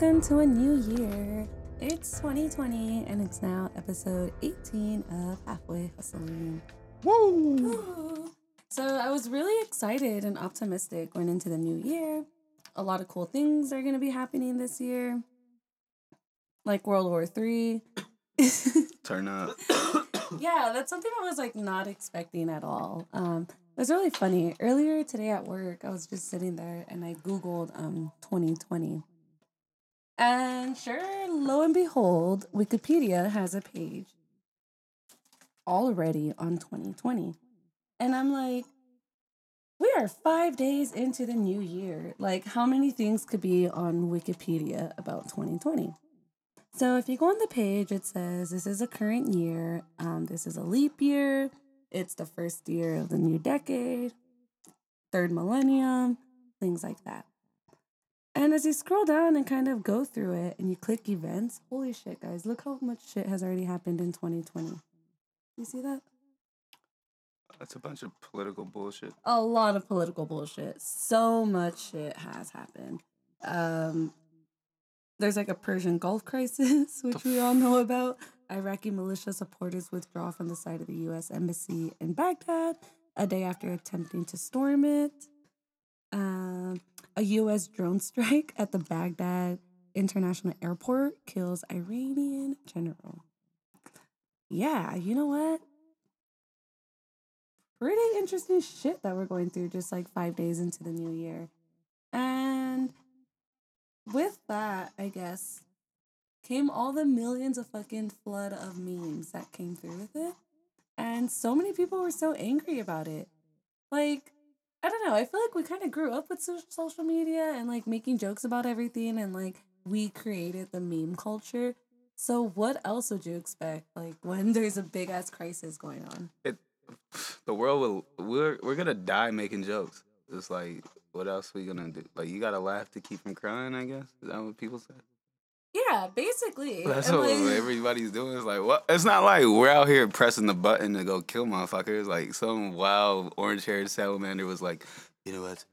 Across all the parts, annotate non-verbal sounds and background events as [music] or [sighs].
welcome to a new year. It's 2020 and it's now episode 18 of Halfway Hustling. Woo! So I was really excited and optimistic going into the new year. A lot of cool things are going to be happening this year, like World War Three. [laughs] Turn up. yeah, that's something I was like not expecting at all. Um, it was really funny. Earlier today at work, I was just sitting there and I Googled um 2020. And sure, lo and behold, Wikipedia has a page already on 2020. And I'm like, we are five days into the new year. Like, how many things could be on Wikipedia about 2020? So, if you go on the page, it says this is a current year, um, this is a leap year, it's the first year of the new decade, third millennium, things like that. And as you scroll down and kind of go through it and you click events, holy shit, guys, look how much shit has already happened in 2020. You see that? That's a bunch of political bullshit. A lot of political bullshit. So much shit has happened. Um, there's like a Persian Gulf crisis, [laughs] which we all know about. Iraqi militia supporters withdraw from the side of the U.S. Embassy in Baghdad a day after attempting to storm it. Um, a U.S. drone strike at the Baghdad International Airport kills Iranian general. Yeah, you know what? Pretty interesting shit that we're going through just like five days into the new year. And with that, I guess, came all the millions of fucking flood of memes that came through with it. And so many people were so angry about it. Like, I don't know. I feel like we kind of grew up with social media and like making jokes about everything, and like we created the meme culture. So, what else would you expect? Like when [laughs] there's a big ass crisis going on? It, [sighs] the world will. We're we're gonna die making jokes. It's like, what else we gonna do? Like, you gotta laugh to keep from crying. I guess is that what people say? Yeah, basically. That's And, what like- everybody's doing. It's like, what? It's not like we're out here pressing the button to go kill motherfuckers. Like some wild orange haired salamander was like, you know what?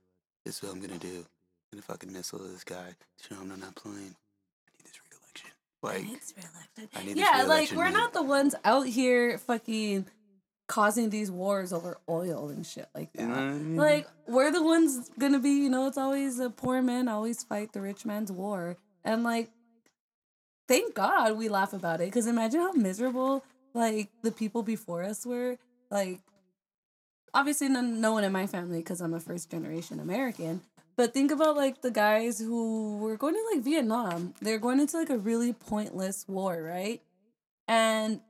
This is what I'm gonna do. I'm gonna fucking missile this guy. Show him I'm not playing. I need this reelection. Like, It's reelected. I need this yeah, like we're man. not the ones out here fucking causing these wars over oil and shit like that. You know what I mean? Like we're the ones gonna be, you know, it's always the poor man always fight the rich man's war, and like, thank God we laugh about it because imagine how miserable like the people before us were. Like, obviously, no, no one in my family because I'm a first generation American. But think about like the guys who were going to like Vietnam. They're going into like a really pointless war, right? And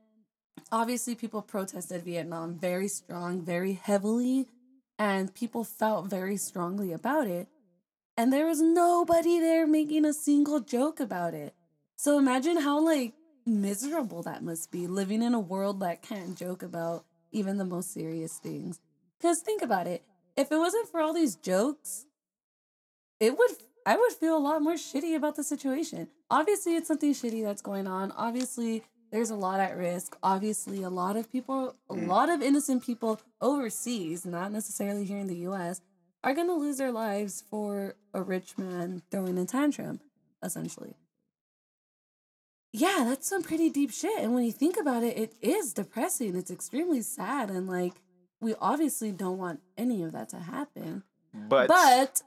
obviously people protested Vietnam very strong, very heavily, and people felt very strongly about it. And there was nobody there making a single joke about it. So imagine how like miserable that must be living in a world that can't joke about even the most serious things. Cuz think about it. If it wasn't for all these jokes, it would I would feel a lot more shitty about the situation. Obviously, it's something shitty that's going on. Obviously, there's a lot at risk. Obviously, a lot of people, a Mm. lot of innocent people overseas, not necessarily here in the US, are going to lose their lives for a rich man throwing a tantrum, essentially. Yeah, that's some pretty deep shit. And when you think about it, it is depressing. It's extremely sad. And like, we obviously don't want any of that to happen. but, But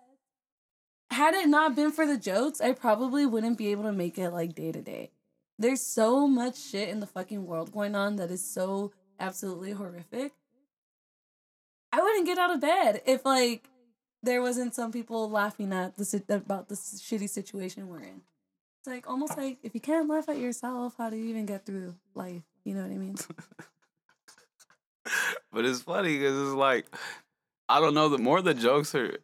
had it not been for the jokes, I probably wouldn't be able to make it like day to day. There's so much shit in the fucking world going on that is so absolutely horrific. I wouldn't get out of bed if like there wasn't some people laughing at the about the shitty situation we're in. It's like almost like if you can't laugh at yourself, how do you even get through life? You know what I mean? [laughs] but it's funny because it's like I don't know. The more the jokes are,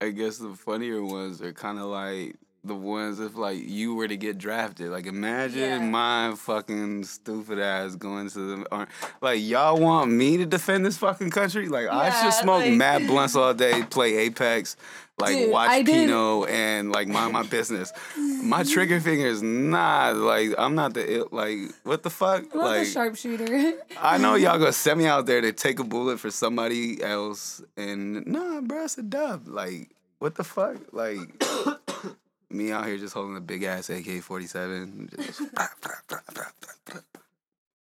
I guess the funnier ones are kind of like the ones if like you were to get drafted. Like imagine Yeah. my fucking stupid ass going to the ar- like y'all want me to defend this fucking country? Like I Yeah, should smoke like- mad blunts all [laughs] day, play Apex, like Dude, watch I did- Pino and like mind my business. My trigger [laughs] finger is not like I'm not the ill- like what the fuck I'm like. the sharpshooter. I know y'all gonna [laughs] send me out there to take a bullet for somebody else, and nah, bro, it's a dub. Like, what the fuck? Like, [coughs] Me out here just holding a big ass AK forty seven.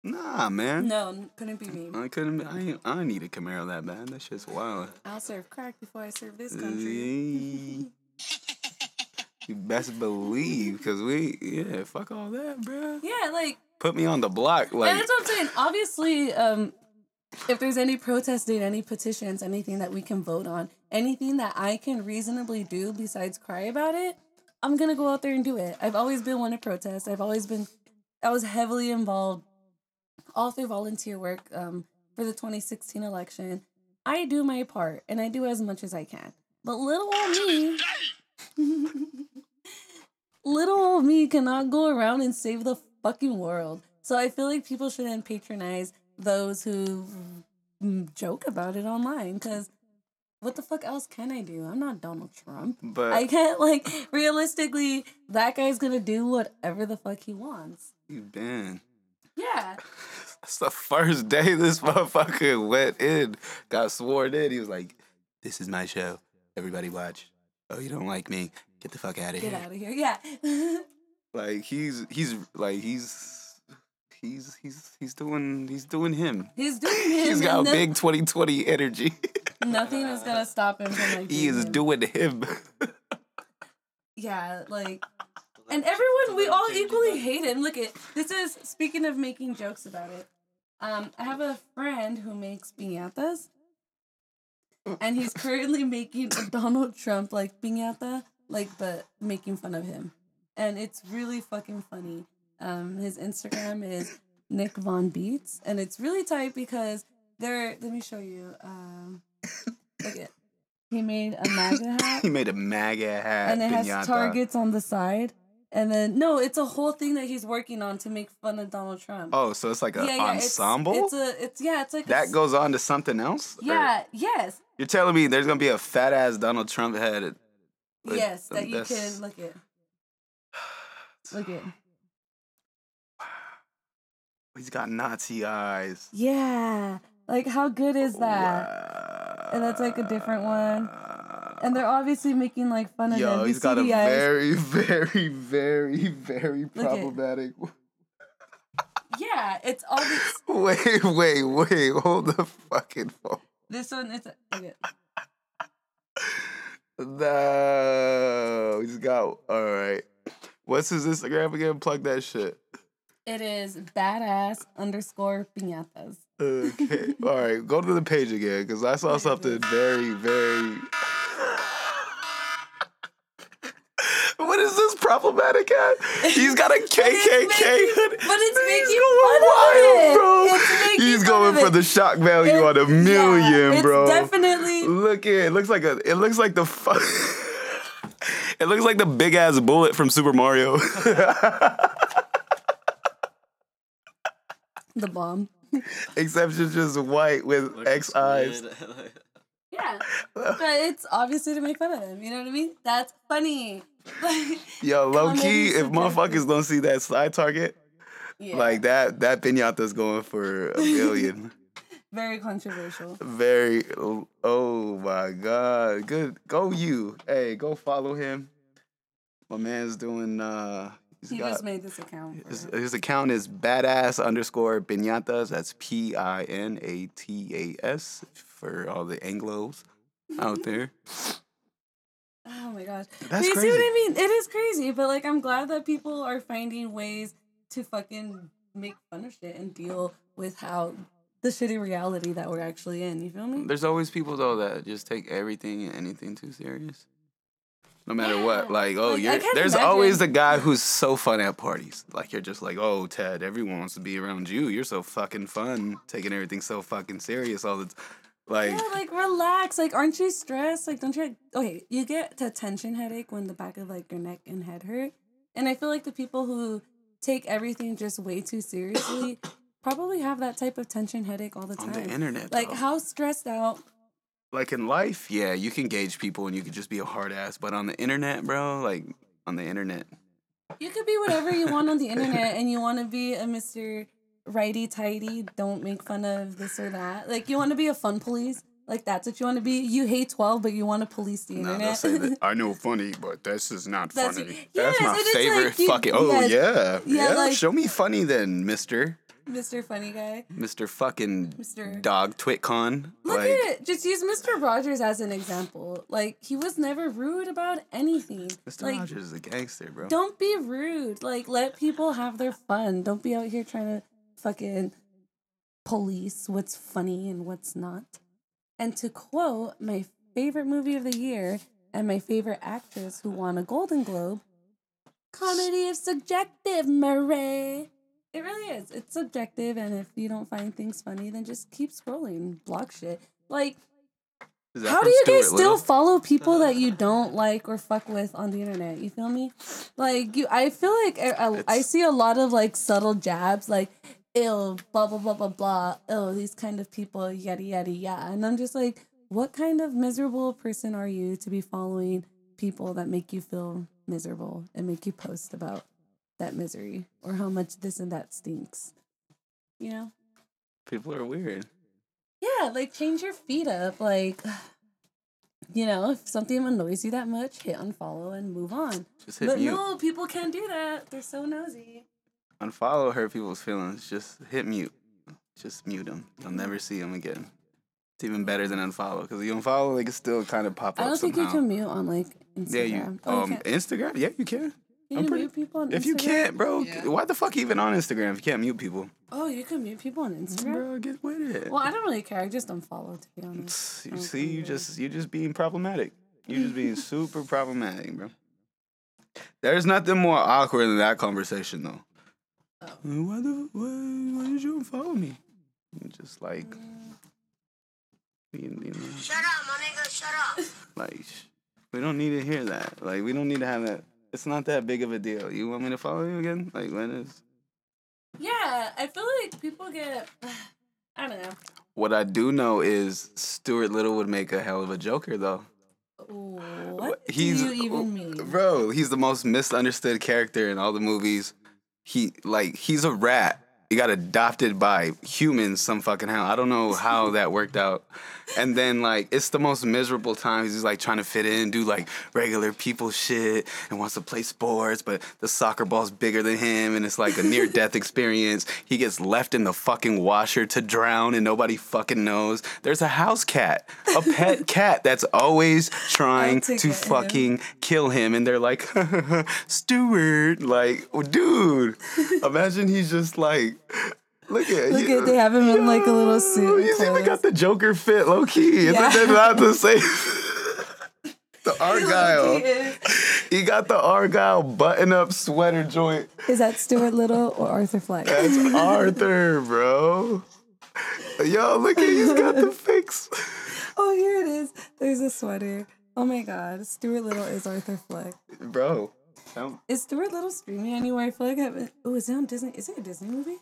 Nah, man. No, couldn't be me. I couldn't. I I need a Camaro that bad. That shit's wild. I'll serve crack before I serve this country. [laughs] you best believe, cause we yeah, fuck all that, bro. Yeah, like Put me on the block, like and that's what I'm saying. Obviously, um, if there's any protesting, any petitions, anything that we can vote on, anything that I can reasonably do besides cry about it, I'm gonna go out there and do it. I've always been one to protest. I've always been, I was heavily involved all through volunteer work um, for the 2016 election. I do my part and I do as much as I can. But little old me, [laughs] little old me cannot go around and save the fucking world. So I feel like people shouldn't patronize those who mm, joke about it online because what the fuck else can I do? I'm not Donald Trump. But I can't like [laughs] realistically that guy's gonna do whatever the fuck he wants. you been. Yeah. [laughs] That's the first day this motherfucker went in, got sworn in. He was like, "This is my show. Everybody watch. Oh, you don't like me? Get the fuck out of Get here." Get out of here. Yeah. [laughs] Like he's he's like he's he's he's he's doing he's doing him. He's doing him. He's got big 2020 energy. Nothing is gonna stop him from like he is him. doing him. Yeah, like and everyone we all equally hate him. Look at this is speaking of making jokes about it. Um, I have a friend who makes piñatas, and he's [laughs] currently making a Donald Trump like piñata, like but making fun of him, and it's really fucking funny. Um, his Instagram is Nick Von Beats, and it's really tight because there. Let me show you. Um, look at eh, he made a MAGA hat he made a MAGA hat. and it has targets on the side. And then no, it's a whole thing that he's working on to make fun of Donald Trump. Oh, so it's like an it's- ensemble It's, a it's yeah, it's like that s- goes on to something else. Or- Yeah, yes, you're telling me there's gonna be a fat ass Donald Trump head. Like, yes, that um, you that's- can look at. [sighs] Look at. Wow. He's got Nazi eyes. Yeah, like how good is that? Wow. And that's, like, a different one. And they're obviously making like fun of him. Yo, You he's got a eyes. [laughs] very, very, very, very at- problematic. Yeah, it's obvious. [laughs] Wait, wait, wait. Hold the fucking phone. This one is. Look at. No, he's got. All right. What's his Instagram again? Plug that shit. It is badass underscore piñatas. Okay. All right. Go to the page again because I saw something very, very. What is this problematic at? He's got a [laughs] KKK hoodie. but it's He's making going wild, it. bro. It's He's going for the shock value It- on a million, yeah, bro. Definitely Look at it. Looks like a. It looks like the. Fu- [laughs] it looks like the big ass bullet from Super Mario. [laughs] the bomb. [laughs] Except she's just white with X eyes. [laughs] Yeah, [laughs] but it's obviously to make fun of them. You know what I mean? That's funny. Like, Yo, low key, if motherfuckers don't see that side target, yeah, like that, that pinata's going for a billion. very controversial. Very. Oh my god. Good. Go you. Hey, go follow him. My man's doing. uh he's He got- just made this account. His, his account is badass underscore pinatas. That's P I N A T A S for all the Anglos out mm-hmm. there. Oh my gosh. That's you see what I mean? It is crazy, but like I'm glad that people are finding ways to fucking make fun of shit and deal with how the shitty reality that we're actually in. You feel me? There's always people though that just take everything and anything too serious. No matter what, like oh, Like, I you're can't there's always the guy who's so fun at parties. Like you're just like, oh Ted, everyone wants to be around you. You're so fucking fun, taking everything so fucking serious all the time. like. Yeah, like relax. Like, aren't you stressed? Like, don't you? Okay, you get a tension headache when the back of like your neck and head hurt, and I feel like the people who take everything just way too seriously [coughs] probably have that type of tension headache all the time. on the internet, like, though. how stressed out? Like in life, yeah, you can gauge people and you can just be a hard ass, but on the internet, bro, like on the internet, You could be whatever you want on the internet, [laughs] and you want to be a Mister Righty Tighty. Don't make fun of this or that. Like, you want to be a fun police. Like that's what you want to be. You hate twelve, but you want to police the No, internet. say that. [laughs] I know funny, but this is not That's- funny. yes, That's my favorite like you- fucking. Oh yes. yeah, Yeah, yeah. like- Show me funny then, Mister, Mr. Funny Guy. Mister fucking Mr. dog TwitCon. Look like, at it. Just use Mr. Rogers as an example. Like he was never rude about anything. Mr. Like Rogers is a gangster, bro. don't be rude. Like let people have their fun. Don't be out here trying to fucking police what's funny and what's not. And to quote my favorite movie of the year and my favorite actress who won a Golden Globe, comedy is subjective, Murray. It really is. It's subjective, and if you don't find things funny, then just keep scrolling, block shit. Like, how do you guys Stuart still follow people that you [laughs] don't like or fuck with on the internet? You feel me? Like you, I feel like I, I, I see a lot of like subtle jabs, like ill, blah blah blah blah blah. Oh, these kind of people, yada yada yada. And I'm just like, what kind of miserable person are you to be following people that make you feel miserable and make you post about that misery or how much this and that stinks? You know? People are weird. Yeah, like change your feed up. Like, [sighs] you know, if something annoys you that much, hit unfollow and move on. Just hit But mute. no, people can't do that. They're so nosy. Unfollow hurt people's feelings. Just hit mute. Just mute them. You'll never see them again. It's even better than unfollow because you unfollow, they can still kind of pop up. I don't think you can mute on like Instagram. Yeah, you Oh, um can't- Instagram. Yeah, you can. You I'm can pretty- mute people on If you can't, bro, Yeah. why the fuck even on Instagram if you can't mute people? Oh, you can mute people on Instagram. Bro, get with it. Well, I don't really care. I just unfollow to be honest. You don't see, you care. just you just being problematic. You just being [laughs] super problematic, bro. There's nothing more awkward than that conversation, though. Oh. Why the why, why did you unfollow me? And Just like, you, you know, Shut up, my nigga, shut up. like we don't need to hear that. Like we don't need to have that. It's not that big of a deal. You want me to follow you again? Like when is? Yeah, I feel like people get. [sighs] I don't know. What I do know is Stuart Little would make a hell of a Joker, though. What he's do you oh, even mean? bro he's the most misunderstood character in all the movies he like he's a rat he got adopted by humans some fucking hell. i don't know how that worked out and then like it's the most miserable times he's like trying to fit in do like regular people shit and wants to play sports but the soccer ball's bigger than him and it's like a near death [laughs] experience. He gets left in the fucking washer to drown and nobody fucking knows. There's a house cat a pet [laughs] cat that's always trying to to get him. fucking kill him and they're like [laughs] Stuart like dude. Imagine he's just like look at Look you- at they have him in like a little suit. He's even got the Joker fit low key. Yeah. Isn't that not the [laughs] same? the Argyle. He. He got the Argyle button up sweater joint. Is that Stuart Little or Arthur Fleck? That's [laughs] Arthur, bro. Yo, look at he's got the [laughs] fix. Oh, here it is. There's a sweater. Oh my god, Stuart Little is Arthur Fleck. Bro. um, Is Stuart Little streaming anywhere? I feel like I haven't. Oh, is it on Disney? Is it a Disney movie?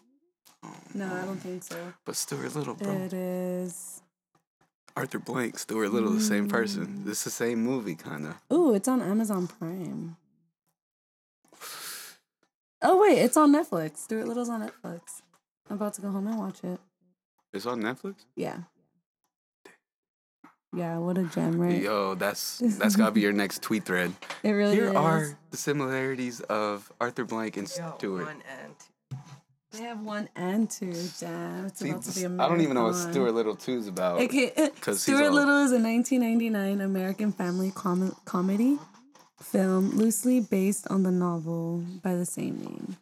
No, I don't think so. But Stuart Little, bro. It is. Arthur Blank, Stuart Little, the same person. Mm. It's the same movie, kind of. Oh, it's on Amazon Prime. Oh wait, it's on Netflix. Stuart Little's on Netflix. I'm about to go home and watch it. It's on Netflix. Yeah. Yeah, what a gem, right? Yo, that's that's gotta be your next tweet thread. [laughs] It really Here is. are the similarities of Arthur Blank and Yo, Stuart. They have one and two. Damn, it's See, about to be a I don't even know what. Stuart Little 2 is about. Okay, Stuart Little is a 1999 American family com- comedy film loosely based on the novel by the same name.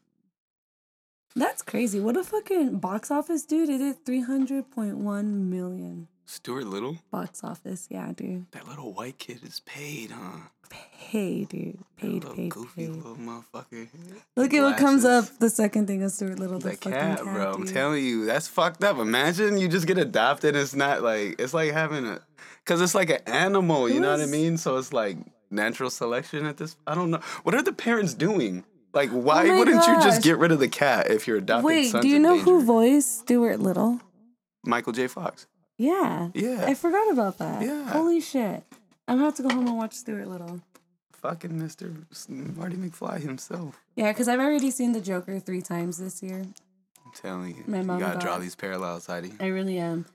That's crazy. What a fucking box office, dude. It did 300.1 million Stuart Little? box office. Yeah, dude. That little white kid is paid, huh? Paid, dude. Paid, paid, goofy paid. little motherfucker. Look at what comes up. The second thing is Stuart Little, the That fucking cat, cat, bro. I'm telling you, that's fucked up. Imagine you just get adopted. It's not like it's like having a, cause it's like an animal. You know what I mean? So it's like natural selection at this. I don't know. What are the parents doing? Like, why Oh wouldn't you just get rid of the cat if your adopted Wait, do you know who voiced Stuart Little? Michael J. Fox. Yeah. Yeah. I forgot about that. Yeah. Holy shit. I'm gonna have to go home and watch Stuart Little. Fucking Mr. Marty McFly himself. Yeah, because I've already seen the Joker three times this year. I'm telling you, My you mom gotta draw these parallels, Heidi. I really am.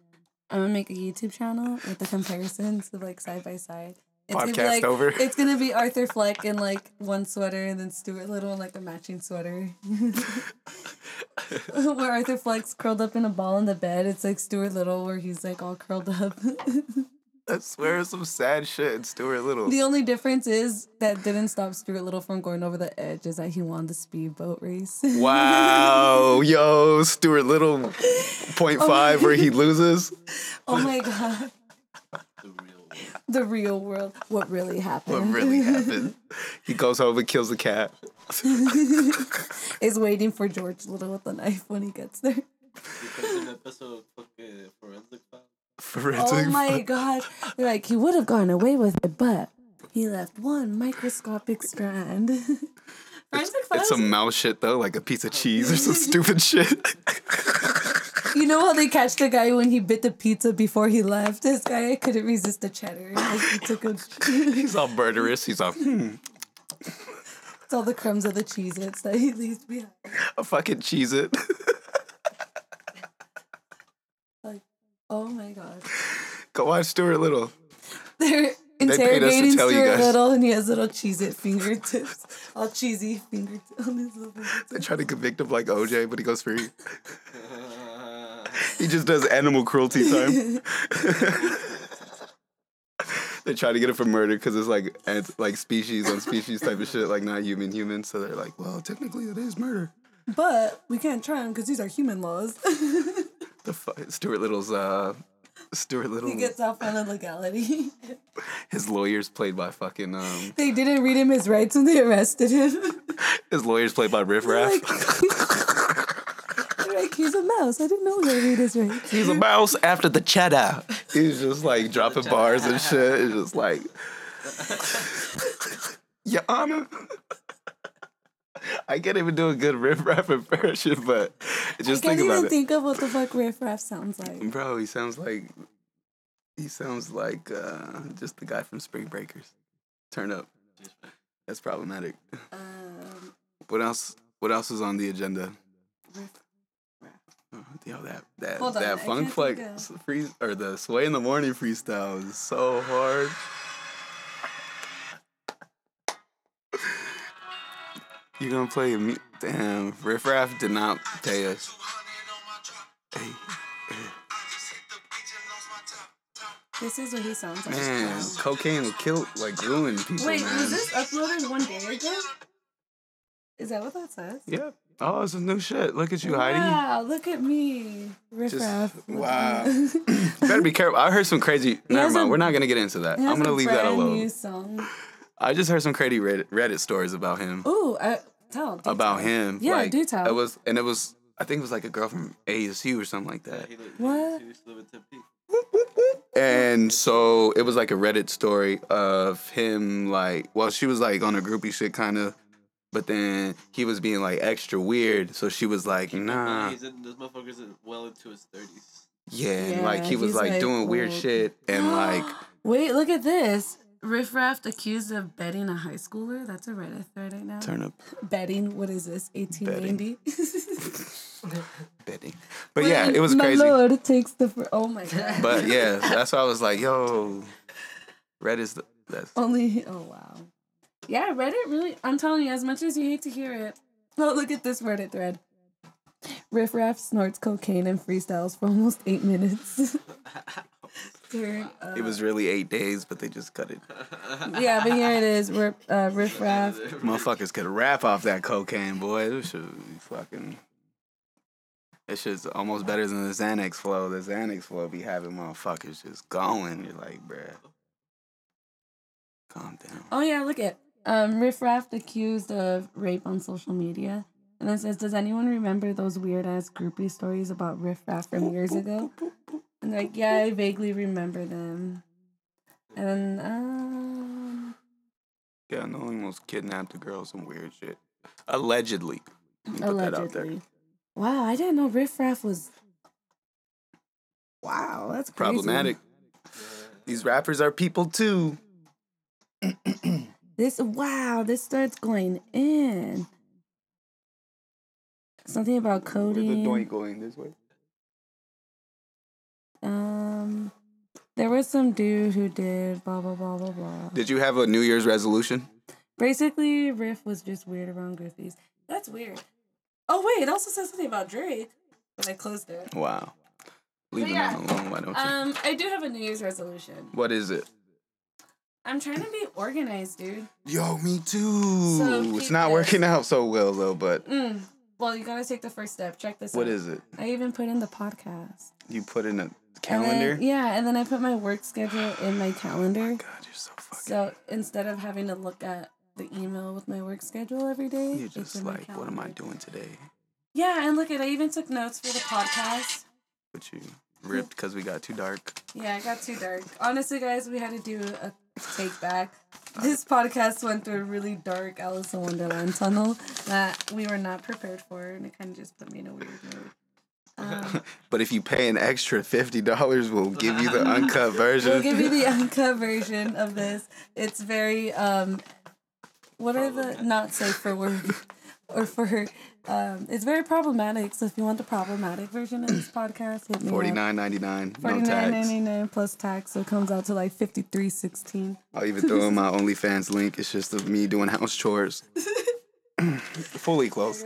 I'm gonna make a YouTube channel with the comparisons of like side by side. It's gonna be Podcast like, over. It's gonna be [laughs] Arthur Fleck in like one sweater and then Stuart Little in like a matching sweater. [laughs] where Arthur Fleck's curled up in a ball in the bed. It's like Stuart Little where he's like all curled up. [laughs] I swear some sad shit in Stuart Little. the only difference is that didn't stop Stuart Little from going over the edge is that he won the speedboat race. Wow, [laughs] yo, Stuart Little, point oh five where he [laughs] loses. oh my god. The real world. The real world. What really happened. What really happened? He goes home and kills the cat. [laughs] is waiting for George Little with the knife when he gets there. Because in episode fucking forensic Forensic. Oh my god. Like, he would have gone away with it, but he left one microscopic strand. [laughs] Forensic It's some mouse shit though, like a piece of cheese or some [laughs] stupid shit. you know how they catch the guy when he bit the pizza before he left? This guy couldn't resist the cheddar. Like, he took a, [laughs] He's all murderous. He's all, hmm, it's all the crumbs of the Cheez-Its that he leaves behind. a fucking Cheez-It. Oh my god. Go watch Stuart Little. They're paid us to interrogating tell you Stuart. Little and he has little Cheez-It fingertips. All cheesy fingertips on his little fingertips. They try to convict him like OJ, but he goes free. He just does animal cruelty time. [laughs] they try to get him for murder because it's like ant- like species on species type of shit, like not human human. So they're like, well, technically it is murder. But we can't try him because these are human laws. [laughs] The fu- Stuart Little's uh Stuart Little. he gets off on legality. [laughs] his lawyers played by fucking um [laughs] they didn't read him his rights when they arrested him. [laughs] his lawyers played by Riff Raff. They're like, he's a mouse. I didn't know they read his rights. He's a mouse after the cheddar. He's just like dropping bars and shit. It's just like, Your Honor. I can't even do a good riff raff [laughs] impression, but just I can't think about even it. think of what the fuck Riff Raff sounds like. Bro, he sounds like he sounds like uh, just the guy from Spring Breakers. Turn up. That's problematic. Um, What else? What else is on the agenda? Riff Oh, Yo, that that Hold on, that funk flex think free or the sway in the morning freestyle is so hard. You gonna play a mu- damn Riff Raff did not pay us. Hey, this is what he sounds like. man, cocaine will kill like ruin people. Wait, man. was this uploaded one day ago? Is that what that says? Yeah. Oh, it's a new shit. Look at you, Heidi. Wow, look at me. Riff Just- Raff. wow. [laughs] Better be careful. I heard some crazy. Never mind. a- We're not gonna get into that. I'm gonna leave that alone. New song. I just heard some crazy Reddit, Reddit stories about him. Ooh, I, tell. do about tell. him. Yeah, like, do tell. It was, and it was. I think it was like a girl from ASU or something like that. He li- What? He used to live in Tempe. And so it was like a Reddit story of him, like, well, she was like on a groupie shit kind of, but then he was being like extra weird. So she was like, nah, He's in, this motherfucker's in, well into his 30s. yeah, and like he was like, like, doing weird shit and like, [gasps] Wait, look at this. Riff Raff accused of betting a high schooler. That's a Reddit thread right now. turn up Betting. What is this? 1890. [laughs] betting. But yeah, it was my crazy. lord takes the. Fr- oh my god. But yeah, [laughs] that's why I was like, yo, Reddit's the that's Only. Oh wow. Yeah, Reddit really. I'm telling you, as much as you hate to hear it. [laughs] Oh, look at this Reddit thread. Riff Raff snorts cocaine and freestyles for almost eight minutes. Uh, It was really eight days, but they just cut it. [laughs] yeah, but here it is. Rip, uh, Riff Raff. Motherfuckers could rap off that cocaine, boy. This should be fucking. This shit's almost better than the Xanax flow. The Xanax flow be having motherfuckers just going. You're like, bruh. Calm down. Oh yeah, look at um, Riff Raff accused of rape on social media. And it says, Does anyone remember those weird ass groupie stories about Riff Raff from years ago? Like, Yeah, I vaguely remember them. And um, Yeah, no one almost kidnapped the girls and weird shit. Allegedly. Let Put that out there. allegedly. Wow, I didn't know Riff Raff was. Wow, that's crazy. Problematic. These rappers are people too. [clears throat] This wow, this starts going in. Something about Where's the coding. doink going this way? Um, There was some dude who did blah blah blah blah blah. Did you have a New Year's resolution? Basically, Riff was just weird around Griffies. That's weird. Oh wait, it also says something about Drake, but I closed it. Wow. Leave yeah. him alone, why don't you? Um, I do have a New Year's resolution. what is it? I'm trying to be organized, dude. Yo, me too. So, it's not this. working out so well though, but Mm. Well, you gotta take the first step. Check this what out. is it? I even put in the podcast. You put in a And calendar? then- yeah, and then I put my work schedule in my calendar. Oh God, you're so fucking. So instead of having to look at the email with my work schedule every day, You're it's just my like, what am I doing today? Yeah, and look at I even took notes for the podcast. But you ripped because we got too dark. Yeah, I got too dark. Honestly, guys, we had to do a take back. This podcast went through a really dark Alice in Wonderland tunnel that we were not prepared for, and it kind of just put me in a weird mood. Um, [laughs] But if you pay an extra fifty dollars, we'll give you the [laughs] uncut version. we'll give you the [laughs] uncut version of this. It's very um, what are the not safe for work or for um, it's very problematic. So if you want the problematic version of this podcast, hit me Forty nine ninety nine, no Forty nine tax. ninety nine plus tax, so it comes out to like fifty three sixteen. I'll even throw in my OnlyFans link. It's just of me doing house chores, [laughs] fully clothed.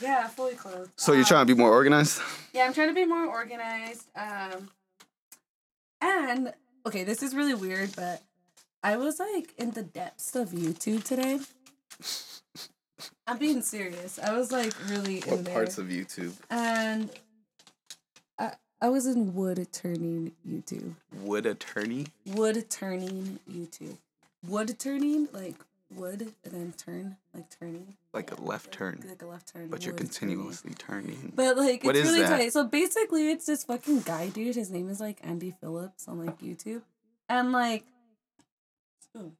Yeah, fully clothed. So you're Um, trying to be more organized? Yeah, I'm trying to be more organized. Um, and okay, this is really weird, but I was like in the depths of YouTube today. [laughs] I'm being serious. I was like really in What there, parts of YouTube? and I I was in wood turning YouTube. Wood attorney? Wood turning YouTube. Wood turning like wood and then turn like turning Like a left turn, like a left turn. but you're wood turning. continuously turning. But like What it's really that? tight. So basically it's this fucking guy dude. His name is like Andy Phillips on like YouTube. And like ooh,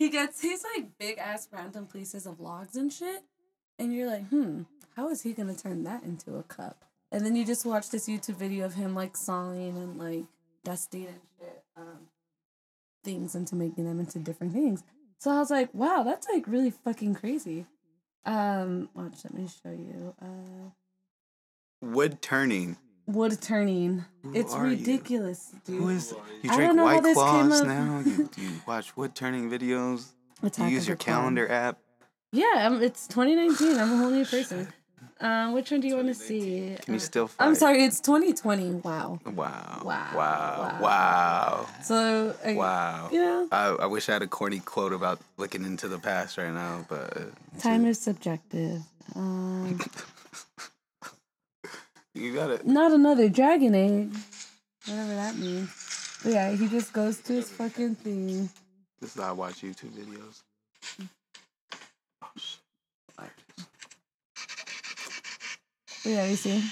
he gets he's like big ass random pieces of logs and shit. And you're like, hmm, how is he gonna turn that into a cup? And then you just watch this YouTube video of him like sawing and like dusting and shit, um, things into making them into different things. So I was like, wow, that's like really fucking crazy. Um, watch, let me show you. Uh Wood turning. Wood turning. Who it's are you? ridiculous, dude. Who is? You I drink don't know how White this came Claws up. now. [laughs] You, you watch wood turning videos. Attack you use your the Clone. calendar app. Yeah, um, it's 2019. I'm a whole new person. Um, which one do you want to see? Can you Uh, still fight? I'm sorry, it's 2020. Wow. Wow. Wow. Wow. Wow. Wow. So, I, Wow. you know, I, I wish I had a corny quote about looking into the past right now, but uh, time is subjective. Um, [laughs] you got it. not another dragon egg, whatever that means. But yeah, he just goes to his fucking thing. This is how I watch YouTube videos. Oh shit. But yeah, you see.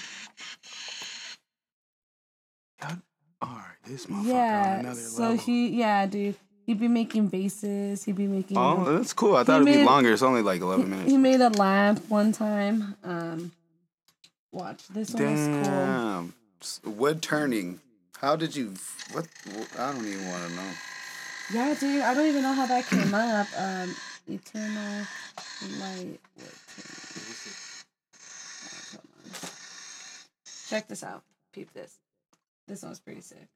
God. All right, this motherfucker on Yeah. another So level. he, yeah, dude. He'd be making bases. He'd be making. Oh, that's cool. I thought it'd be longer. It's only like 11 minutes. He made a lamp one time. Um, watch this one is cool. Damn. Wood turning. How did you? What? I don't even want to know. Yeah, dude, I don't even know how that came up. Um, eternal light. What Hold on. Check this out. Peep this. This one's pretty sick.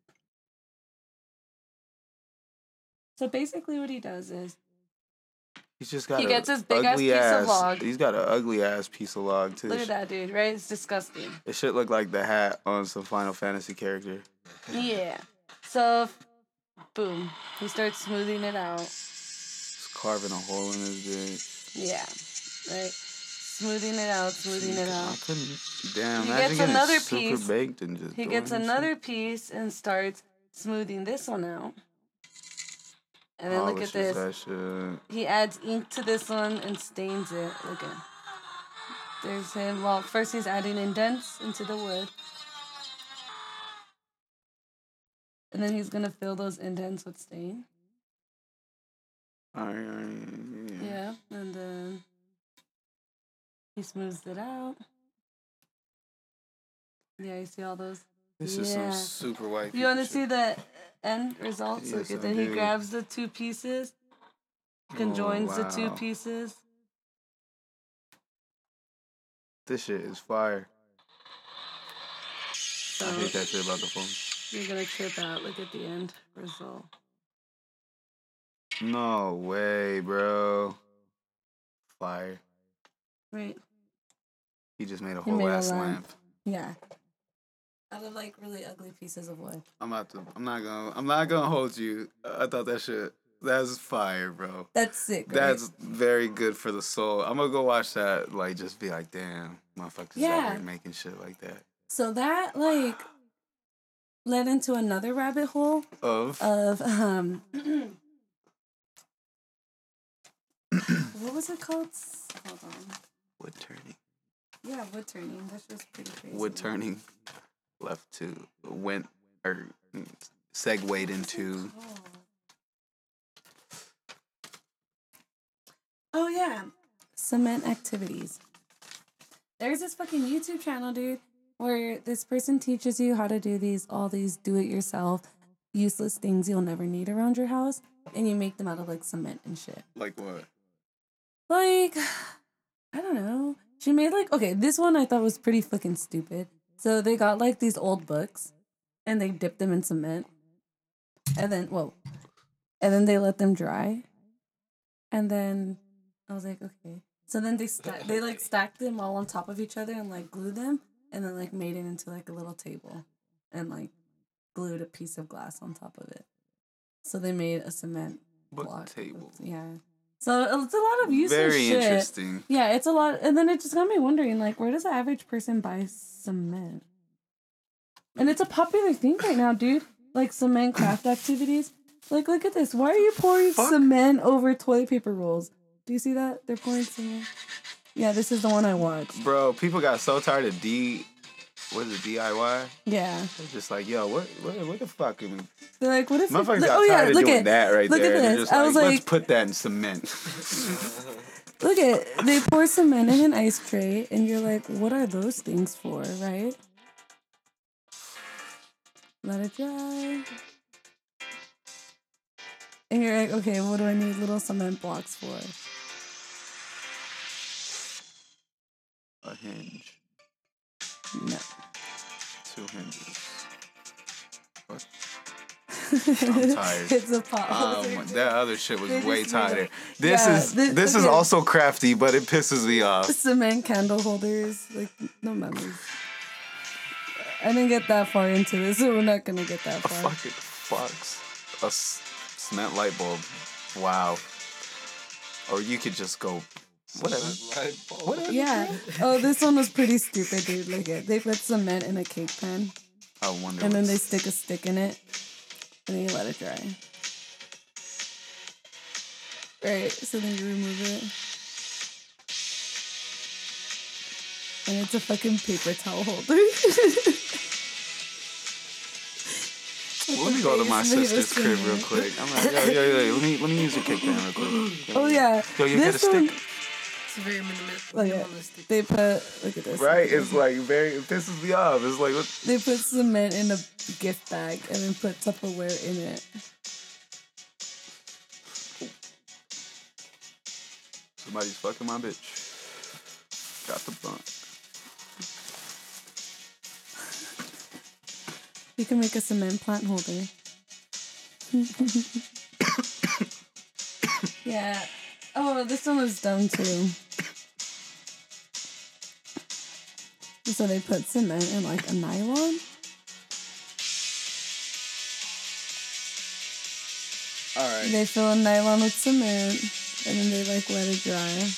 So basically, what he does is He's just got He a gets his big ass piece of ass. log. He's got an ugly ass piece of log too. look at that, dude. Right? It's disgusting. It should look like the hat on some Final Fantasy character. Yeah. So, boom. He starts smoothing it out. He's carving a hole in his dick. Yeah. Right. Smoothing it out. Smoothing it I out. couldn't. Damn. He gets another super piece. baked and just. He gets shit. another piece and starts smoothing this one out. And then look at this. He adds ink to this one and stains it. Look at. There's him. Well, first he's adding indents into the wood. And then he's gonna fill those indents with stain. Alright, alright, yeah. Yeah. And then he smooths it out. Yeah, you see all those. This is Yeah. some super white. You want to see the end results? Yes, I that. He grabs the two pieces, Oh, conjoins the two pieces. This shit is fire. So, I hate that shit about the phone. You're gonna trip out. Look at the end result. No way, bro. Fire. Right. He just made a whole made a ass lamp. lamp. Yeah. Out of like really ugly pieces of wood. I'm about to. I'm not gonna. I'm not gonna hold you. I thought that shit. That's fire, bro. That's sick. Right? That's very good for the soul. I'm gonna go watch that. Like, just be like, damn, motherfuckers out here making shit like that. so that like led into another rabbit hole Of of um [clears throat] what was it called? Hold on. wood turning. Yeah, wood turning. That's just pretty crazy. Wood turning. Left to went or segued into. Oh yeah, cement activities. There's this fucking YouTube channel, dude, where this person teaches you how to do these all these do-it-yourself useless things you'll never need around your house, and you make them out of like cement and shit. Like what? Like, [sighs] I don't know. She made like okay, this one I thought was pretty fucking stupid. So they got like these old books, and they dipped them in cement, and then whoa, and then they let them dry, and then I was like, okay. So then they sta- they like stacked them all on top of each other and like glued them, and then like made it into like a little table, and like glued a piece of glass on top of it. So they made a cement Book block. table. Yeah. So it's a lot of useless Very shit. interesting. Yeah, it's a lot, and then it just got me wondering, like, where does the average person buy cement? And it's a popular thing right now, dude. Like cement craft activities. Like, look at this. Why are you pouring Fuck. cement over toilet paper rolls? Do you see that? They're pouring cement. Yeah, this is the one I watched. Bro, people got so tired of D. What is it? DIY. Yeah, They're just like, yo, what, what, what the fuck? They're like, what if? motherfuckers got oh yeah, of look doing at that right look there. at They're this. just I like, was let's put that in cement. [laughs] look at they pour cement in an ice tray, and you're like, what are those things for, right? Let it dry. And you're like, okay, what do I need little cement blocks for? A hinge, No. Two hinges. What? I'm tired. [laughs] it's a. Um, that other shit was They way a- tighter. This Yeah, is thi- this is also crafty, but it pisses me off. cement candle holders. Like, no memories. I didn't get that far into this, [laughs] so we're not gonna get that A far. fucking fucks. A cement light bulb. Wow. Or you could just go, whatever. Whatever. Yeah. Oh, this one was pretty stupid, dude. Look at they put cement in a cake pan, I wonder. and then they stick a stick in it, and then you let it dry. Right. So then you remove it, and it's a fucking paper towel holder. [laughs] Let me go to my face made of sister's crib real quick. I'm like, yo, yo, yo, let me let me use your cake pan real quick. [laughs] oh yeah. Yo, you got a this one. Stick? It's very minimal- Look at minimalistic. they put. Look at this. Right? It's like very it pisses me off. It's like what They put cement in a gift bag and then put Tupperware in it. somebody's fucking my bitch. Got the bump. You can make a cement plant holder. [coughs] yeah. Oh, this one was dumb too. So they put cement in like a nylon. Alright. They fill a nylon with cement and then they like let it dry.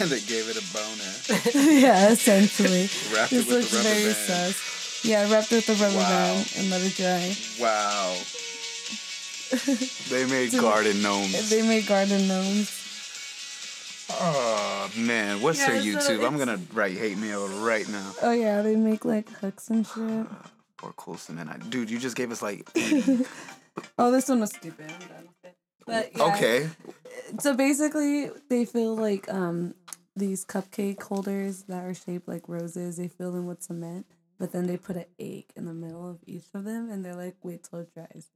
And they gave it a boner. [laughs] yeah, essentially. Wrapped it This with looks the rubber very band. sus. Yeah, wrapped it with a rubber Wow. band and let it dry. Wow. They [laughs] made garden gnomes. They made garden gnomes. Oh man, what's Yeah, their so YouTube? I'm gonna write hate mail right now. Oh yeah, they make like hooks and shit. Or cool cement. I- Dude, you just gave us like [laughs] Oh, this one was stupid. I'm done with it. But yeah, okay. So basically, they fill like um these cupcake holders that are shaped like roses. They fill them with cement, but then they put an egg in the middle of each of them, and they're like, "Wait till it dries."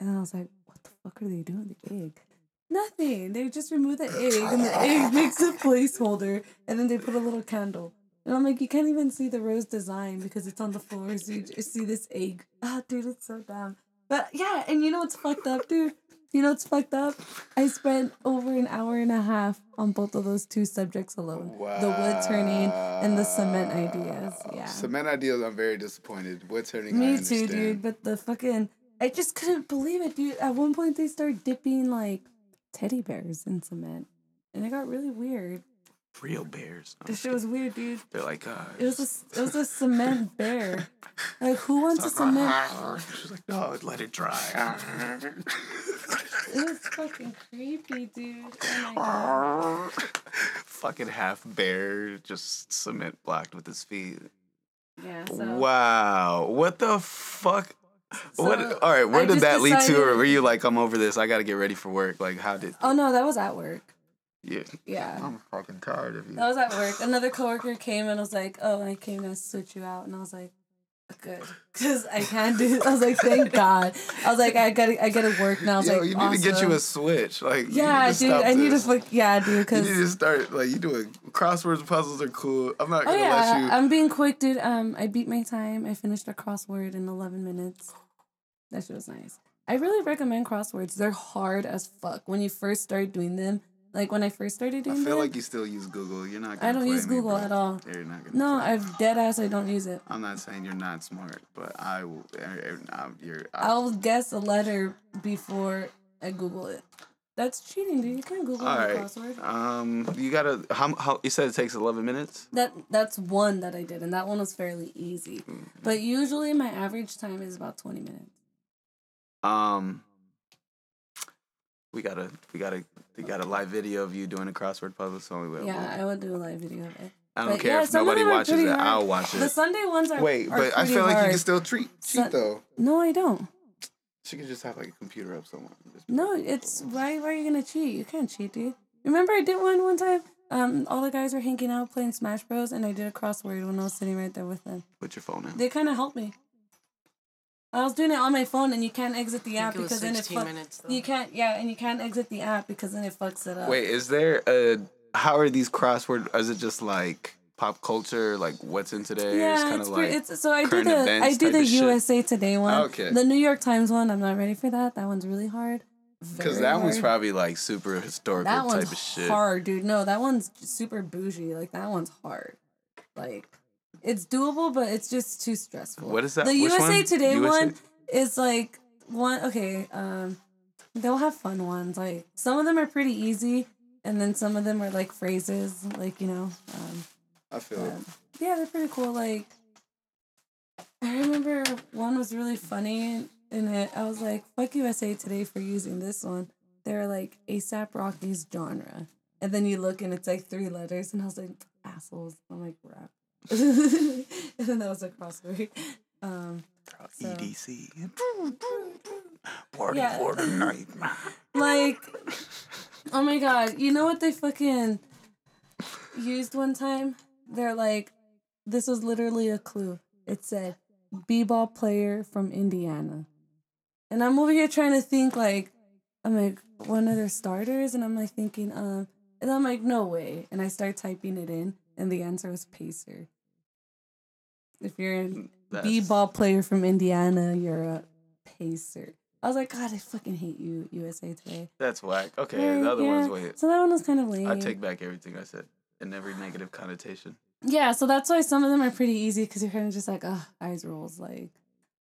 And I was like, "What the fuck are they doing with the egg?" Nothing. They just remove the egg, and the egg [laughs] makes a placeholder, and then they put a little candle. And I'm like, you can't even see the rose design because it's on the floor. So you just see this egg. [laughs] Ah, dude, it's so dumb. But yeah, and you know what's fucked up, dude? You know what's fucked up? I spent over an hour and a half on both of those two subjects alone. The wood turning and the cement ideas. Yeah. Cement ideas, I'm very disappointed. Wood turning, I Me too, dude. But the fucking, I just couldn't believe it, dude. At one point, they started dipping like teddy bears in cement, and it got really weird. Real bears. This shit was weird, dude. They're like, uh, It was a, it was a cement bear. [laughs] Like, who wants a cement? She's like, no, let it dry. It was fucking creepy, dude. Oh my god. [laughs] Fucking half bear, just cement blocked with his feet. Yeah. So. Wow. What the fuck? [laughs] what? All right. Where I did just that lead to? Or were you like, I'm over this. I got to get ready for work. Like, how did? Oh no, that was at work. Yeah. Yeah. I'm fucking tired of you. That was at work. Another coworker came and I was like, "Oh, I came to switch you out," and I was like, "Good," [laughs] because I can't do. It. I was like, "Thank [laughs] God." I was like, "I gotta, I gotta work now." I was Yo, like, you need to get you a switch. Like, you Yeah, need to dude. stop I need to this. fuck. Yeah, dude. You Because need to start like you doing crosswords puzzles are cool. I'm not oh gonna yeah, let you. I'm being quick, dude. Um, I beat my time. I finished a crossword in 11 minutes. That shit was nice. I really recommend crosswords. They're hard as fuck when you first start doing them. Like when I first started doing. Them. I feel them. like you still use Google. You're not. I don't use me, Google at all. You're not gonna. no. I've dead ass. I don't use it. I'm not saying you're not smart, but I will. er, er, I'm- You're. I, I'll guess a letter before I Google it. That's cheating, dude. You can't Google all a right. crossword. Um, you gotta. How, how? You said it takes 11 minutes. That that's one that I did, and that one was fairly easy. Mm-hmm. But usually my average time is about twenty minutes. Um. We gotta. We gotta. We got a live video of you doing a crossword puzzle. So we will. Yeah, I would do a live video of it. I don't But care yeah, if some nobody watches it. hard. I'll watch it. The. Sunday ones are Wait, are but I feel like you can still treat cheat Sun- though. No, I don't. She could just have like a computer up somewhere. No, it's why. Why are you gonna cheat? You can't cheat, dude. Remember, I did one one time. Um, all the guys were hanging out playing Smash Bros, and I did a crossword when I was sitting right there with them. Put your phone in. They kind of helped me. I was doing it on my phone, and you can't exit the app because then it 16 fuck- minutes. You can't, yeah, and you can't exit the app because then it fucks it up. Wait, is there a? How are these crossword? Is it just like pop culture? Like what's in today? Yeah, it's it's, kind of pretty, like. it's so I do the I do the of shit. USA Today one. Okay. The New York Times one, I'm not ready for that. That one's really hard. Because Very that one's probably like super historical that one's type of shit. hard, dude. No, that one's super bougie. Like that one's hard. Like it's doable, but it's just too stressful. What is that? The Which USA one? Today USA? one is like one. Okay, um, they'll have fun ones. Like some of them are pretty easy, and then some of them are like phrases. Like you know, um, I feel it. um, yeah, they're pretty cool. Like, I remember one was really funny in it. I was like, "Fuck USA Today for using this one." They're like ASAP Rocky's genre, and then you look and it's like three letters, and I was like, "Assholes!" I'm like, "Rap," and [laughs] then that was a crossword. Um, so- EDC. [laughs] Party Yeah. for the night. [laughs] like, oh my god, you know what they fucking used one time? They're like, this was literally a clue. It said, b-ball player from Indiana. And I'm over here trying to think like, I'm like, one of their starters? And I'm like thinking, um, and I'm like, no way. And I start typing it in, and the answer was Pacer. If you're a That's- b-ball player from Indiana, you're a Pacer. I was like, God, I fucking hate you, USA Today. That's whack. Okay, the other yeah. one's way. So that one was kind of lame. I take back everything I said in every negative connotation. Yeah, so that's why some of them are pretty easy because you're kind of just like, oh, eyes rolls, like,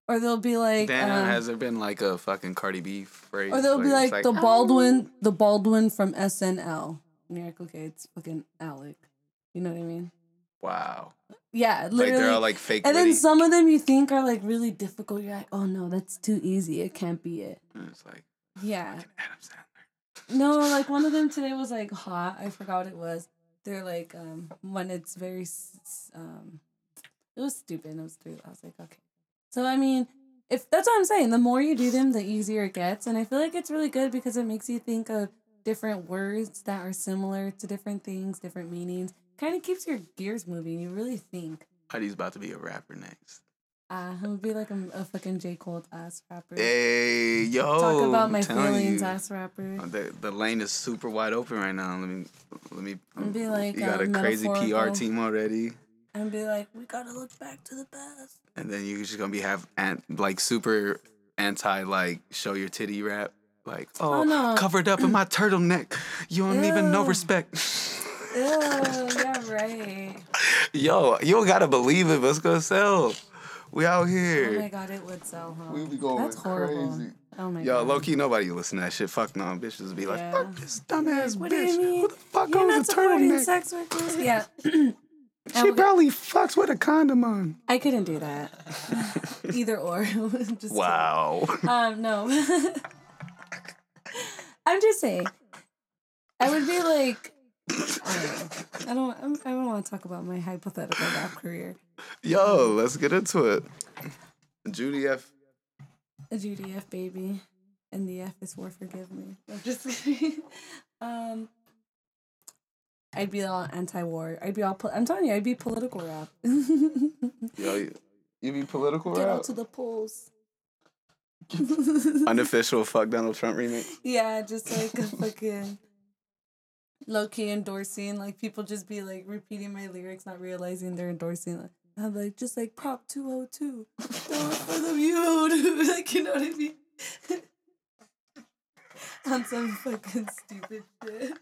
or they'll be like, Damn, um, has there been like a fucking Cardi B phrase? or they'll be it's like, the Baldwin, the Baldwin from SNL. And you're like, okay, it's fucking Alec. You know what I mean? Wow, Yeah, like literally. they're all like fake. and then some of them you think are like really difficult. You're like, oh no, that's too easy. It can't be it. And it's like Yeah. Adam Sandler. No, like one of them [laughs] today was like hot. I forgot what it was. They're like um when it's very um it was stupid. It was three. I was like, okay. So I mean, if that's what I'm saying, the more you do them, the easier it gets, and I feel like it's really good because it makes you think of different words that are similar to different things, different meanings. Kind of keeps your gears moving. You really think. Heidi's about to be a rapper next. Ah, uh, would be like a, a fucking J Cole ass rapper. Hey, yo. Talk about my feelings, you. ass rapper. Uh, The, the lane is super wide open right now. Let me, let me. And be like, you got uh, a crazy PR team already. and be like, we gotta look back to the past. And then you're just gonna be have an, like super anti like show your titty rap. Like, oh, Oh, no. covered up in my turtleneck. You don't even know respect. Ew, yeah, right. Yo, you don't gotta believe it, but it's gonna sell. We out here. Oh my god, it would sell, huh? We would be going That's horrible. crazy. Oh my god. Yo, god. low key, nobody listen to that shit. Fuck no, bitches be like, Yeah. fuck this dumbass What do bitch. you mean? Who the fuck You're owns not a supporting turtleneck? sex workers? Yeah. [laughs] [clears throat] She barely fucks with a condom on. I couldn't do that. [laughs] Either or. [laughs] Just kidding. Wow. Um, no. I'm just saying. I would be like, I don't. I. I'm, I don't want to talk about my hypothetical rap career. Yo, let's get into it. Judy F. A GDF baby, and the F is for forgive me. I'm just kidding. [laughs] um, I'd be all anti-war. I'd be all. Po- I'm telling you, I'd be political rap. [laughs] Yo, you, you be political Get rap? out to the polls. Unofficial [laughs] fuck Donald Trump remix. Yeah, just like a fucking low key endorsing. Like people just be like repeating my lyrics, not realizing they're endorsing. Like, I'm like just like Prop two oh two, for the youth. [laughs] like you know what I mean? [laughs] On some fucking stupid shit.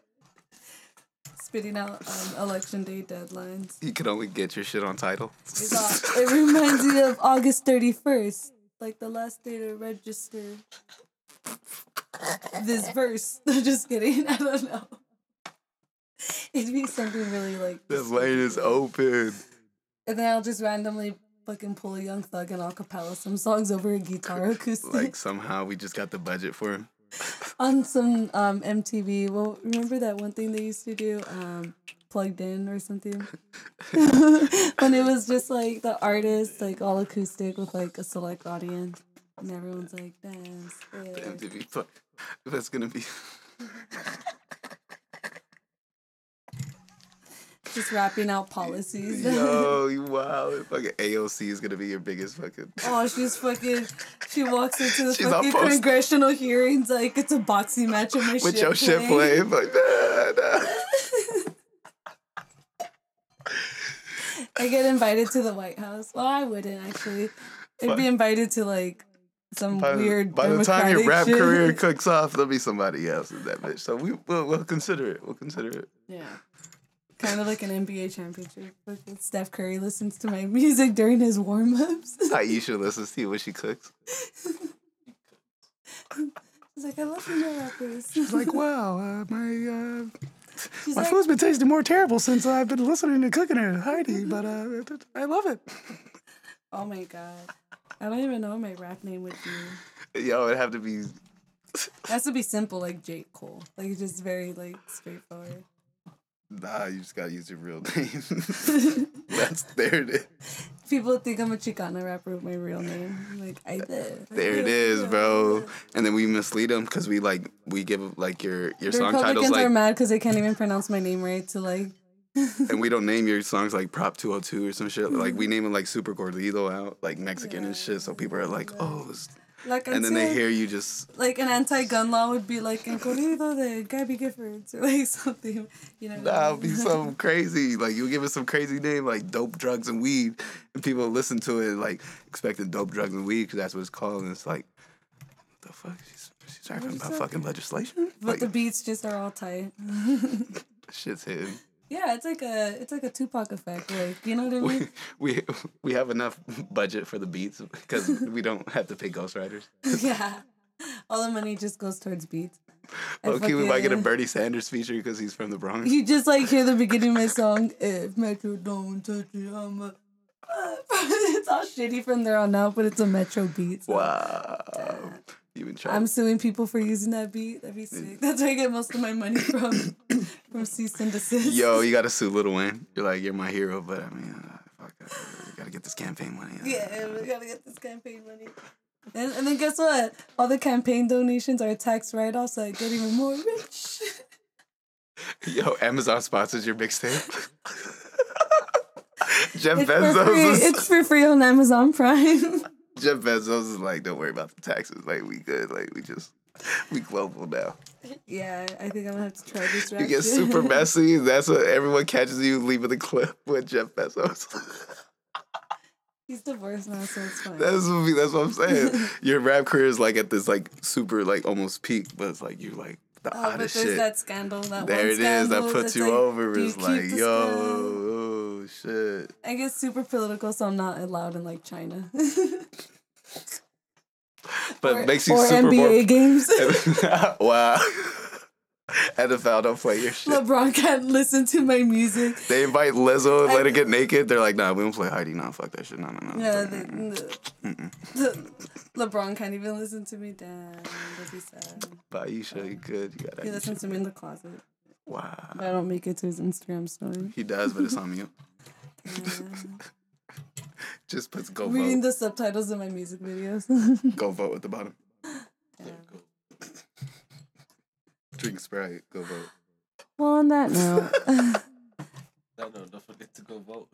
Spitting out um, election day deadlines. You can only get your shit on title. It reminds me of August thirty first, like the last day to register this verse. [laughs] just kidding. I don't know. [laughs] It'd be something really like. the lane is open. And then I'll just randomly fucking pull a Young Thug and acapella some songs over a guitar [laughs] acoustic Like somehow we just got the budget for him. [laughs] on some um MTV. Well, remember that one thing they used to do, um, plugged in or something, when it was just like the artist, like all acoustic with like a select audience, and everyone's like dance. yeah." MTV fuck. That's gonna be. Just rapping out policies. Yo, [laughs] you wow. Fucking AOC is gonna be your biggest fucking. Oh, she's fucking. She walks into the [laughs] She's fucking congressional hearings like it's a boxing match and my With shit your shit playing. Like, nah, [laughs] nah. I get invited to the White House. Well, I wouldn't actually. I'd be invited to like some By, the- weird. by the time your rap shit. career cooks off, there'll be somebody else in that bitch. So we we'll, we'll consider it. We'll consider it. Yeah. Kind of like an NBA championship. Like Steph Curry listens to my [laughs] music during his warm ups. Ayesha listens to what she cooks. He's like, I love female rappers. It's like, [laughs] wow, uh, my uh, She's my like, food's been tasting more terrible since I've been listening to cooking it, Heidi. But uh, I love it. oh my god. I don't even know what my rap name would be. Yo, it'd have to be. It has to be simple, like J Cole. Like it's just very like straightforward. Nah, you just gotta use your real [laughs] name. [laughs] That's there it is. People think I'm a Chicana rapper with my real name. I'm like I did. There it is, bro. And then we mislead them because we like we give like your your The song titles Republicans are like, mad because they can't even pronounce my name right. To like, [laughs] and we don't name your songs like Prop 202 or some shit. Like we mm-hmm. name it like Super Gordito out, like Mexican and shit. So people are like, oh, it's- like and then they hear you just like an anti-gun law would be like en corrido de Gabby Giffords or like [laughs] something. You know. That would be something [laughs] crazy. Like you give it some crazy name like dope, drugs, and weed, and people listen to it like expecting dope, drugs, and weed because that's what it's called. And it's like, what the fuck? She's, she's rapping about fucking legislation. But Like the beats just are all tight. [laughs] shit's hitting. Yeah, it's like a it's like a Tupac effect. Like you know what I mean? We [laughs] we we have enough budget for the beats because we don't have to pay ghostwriters. [laughs] yeah. All the money just goes towards beats. Okay, we might get a Bernie Sanders feature because he's from the Bronx. You just like hear the beginning of my song. If Metro don't touch it, I'm a. it's all shitty from there on out, but it's a Metro beat. so Wow, you been trying. I'm suing people for using that beat. That'd be sick. That's where I get most of my money from. [laughs] from cease and desist. Yo, you gotta sue Lil Wayne. You're like, you're my hero, but I mean, uh, fuck, uh, we gotta get this campaign money. Yeah, we gotta get this campaign money. And, and then guess what? All the campaign donations are tax write offs, so I get even more rich. [laughs] Yo, Amazon sponsors your mixtape. Jeff [laughs] It's for free. It's for free on Amazon Prime. Jeff Bezos is like, don't worry about the taxes. Like we good. Like we just we global now. Yeah, I think I'm gonna have to try this. You get super [laughs] messy. That's what everyone catches you leaving the clip with Jeff Bezos. [laughs] He's divorced now, so it's fine. that's what, that's what I'm saying. [laughs] Your rap career is like at this like super like almost peak, but it's like you're like the Oh, but there's shit. that scandal. That there it is. That puts you like, over. It's like, yo, shit. I get super political, so I'm not allowed in like China. [laughs] But or, makes you or super NBA [laughs] games. [laughs] wow. NFL don't play your shit. LeBron can't listen to my music. They invite Lizzo and I- let her get naked. They're like, nah, we don't play Heidi. Nah, fuck that shit. No, no, no. Yeah, the, the, the- LeBron can't even listen to me. Damn, that'd be sad. But you should. Good. You got He listens to me in the closet, Wow. but I don't make it to his Instagram story. He does, but it's on mute. [laughs] Just puts go Reading vote. the subtitles in my music videos. [laughs] Go vote at the bottom. Yeah. [laughs] Drink Sprite. Go vote. Well, on that note, No, no, don't forget to go vote.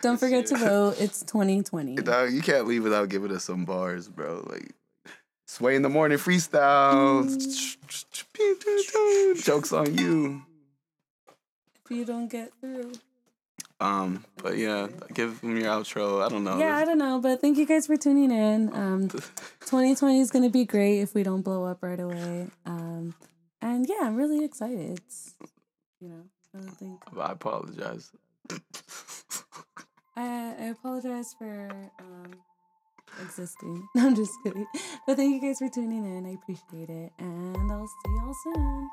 don't forget to vote. It's 2020. Dog, you can't leave without giving us some bars, bro. Like Sway in the morning freestyle. Jokes on you. If you don't get through. Um, but yeah, give them your outro. I don't know. Yeah, I don't know, but thank you guys for tuning in. Um, [laughs] 2020 is gonna be great if we don't blow up right away. Um, and yeah, I'm really excited. It's, you know, I don't think I apologize. [laughs] I, I apologize for um existing. [laughs] I'm just kidding. But thank you guys for tuning in. I appreciate it, and I'll see y'all soon.